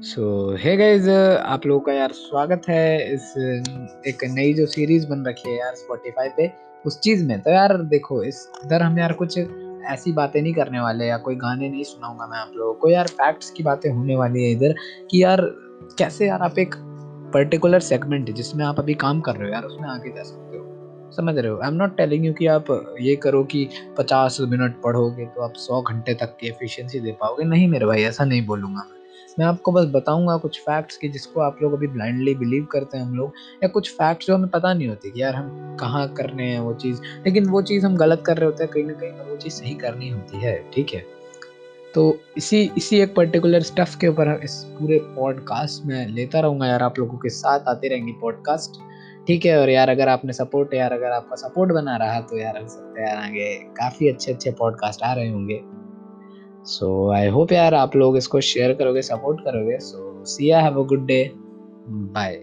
सो है गाइज़ आप लोगों का यार स्वागत है इस एक नई जो सीरीज़ बन रखी है यार स्पॉटिफाई पे, उस चीज़ में। तो यार देखो, इस, इधर हम यार कुछ ऐसी बातें नहीं करने वाले या कोई गाने नहीं सुनाऊँगा मैं आप लोगों को। यार फैक्ट्स की बातें होने वाली है इधर कि यार कैसे यार आप एक पर्टिकुलर सेगमेंट जिसमें आप अभी काम कर रहे हो यार, उसमें आगे जा सकते हो। समझ रहे हो? I am not telling you कि आप ये करो कि पचास मिनट पढ़ोगे तो आप सौ घंटे तक की एफिशिएंसी दे पाओगे। नहीं मेरे भाई, ऐसा नहीं बोलूँगा। मैं मैं आपको बस बताऊँगा कुछ फैक्ट्स की जिसको आप लोग अभी ब्लाइंडली बिलीव करते हैं हम लोग, या कुछ फैक्ट्स जो हमें पता नहीं होती कि यार हम कहाँ कर रहे हैं वो चीज़। लेकिन वो चीज़ हम गलत कर रहे होते हैं, कहीं ना कहीं वो चीज़ सही करनी होती है, ठीक है? तो इसी इसी एक पर्टिकुलर स्टफ़ के ऊपर इस पूरे पॉडकास्ट में लेता रहूँगा यार आप लोगों के साथ आते रहेंगे पॉडकास्ट ठीक है? और यार अगर आपने सपोर्ट यार अगर आपका सपोर्ट बना रहा तो यार सकते यार आगे काफ़ी अच्छे अच्छे पॉडकास्ट आ रहे होंगे। सो आई होप यार आप लोग इसको शेयर करोगे सपोर्ट करोगे. So see ya have a good day bye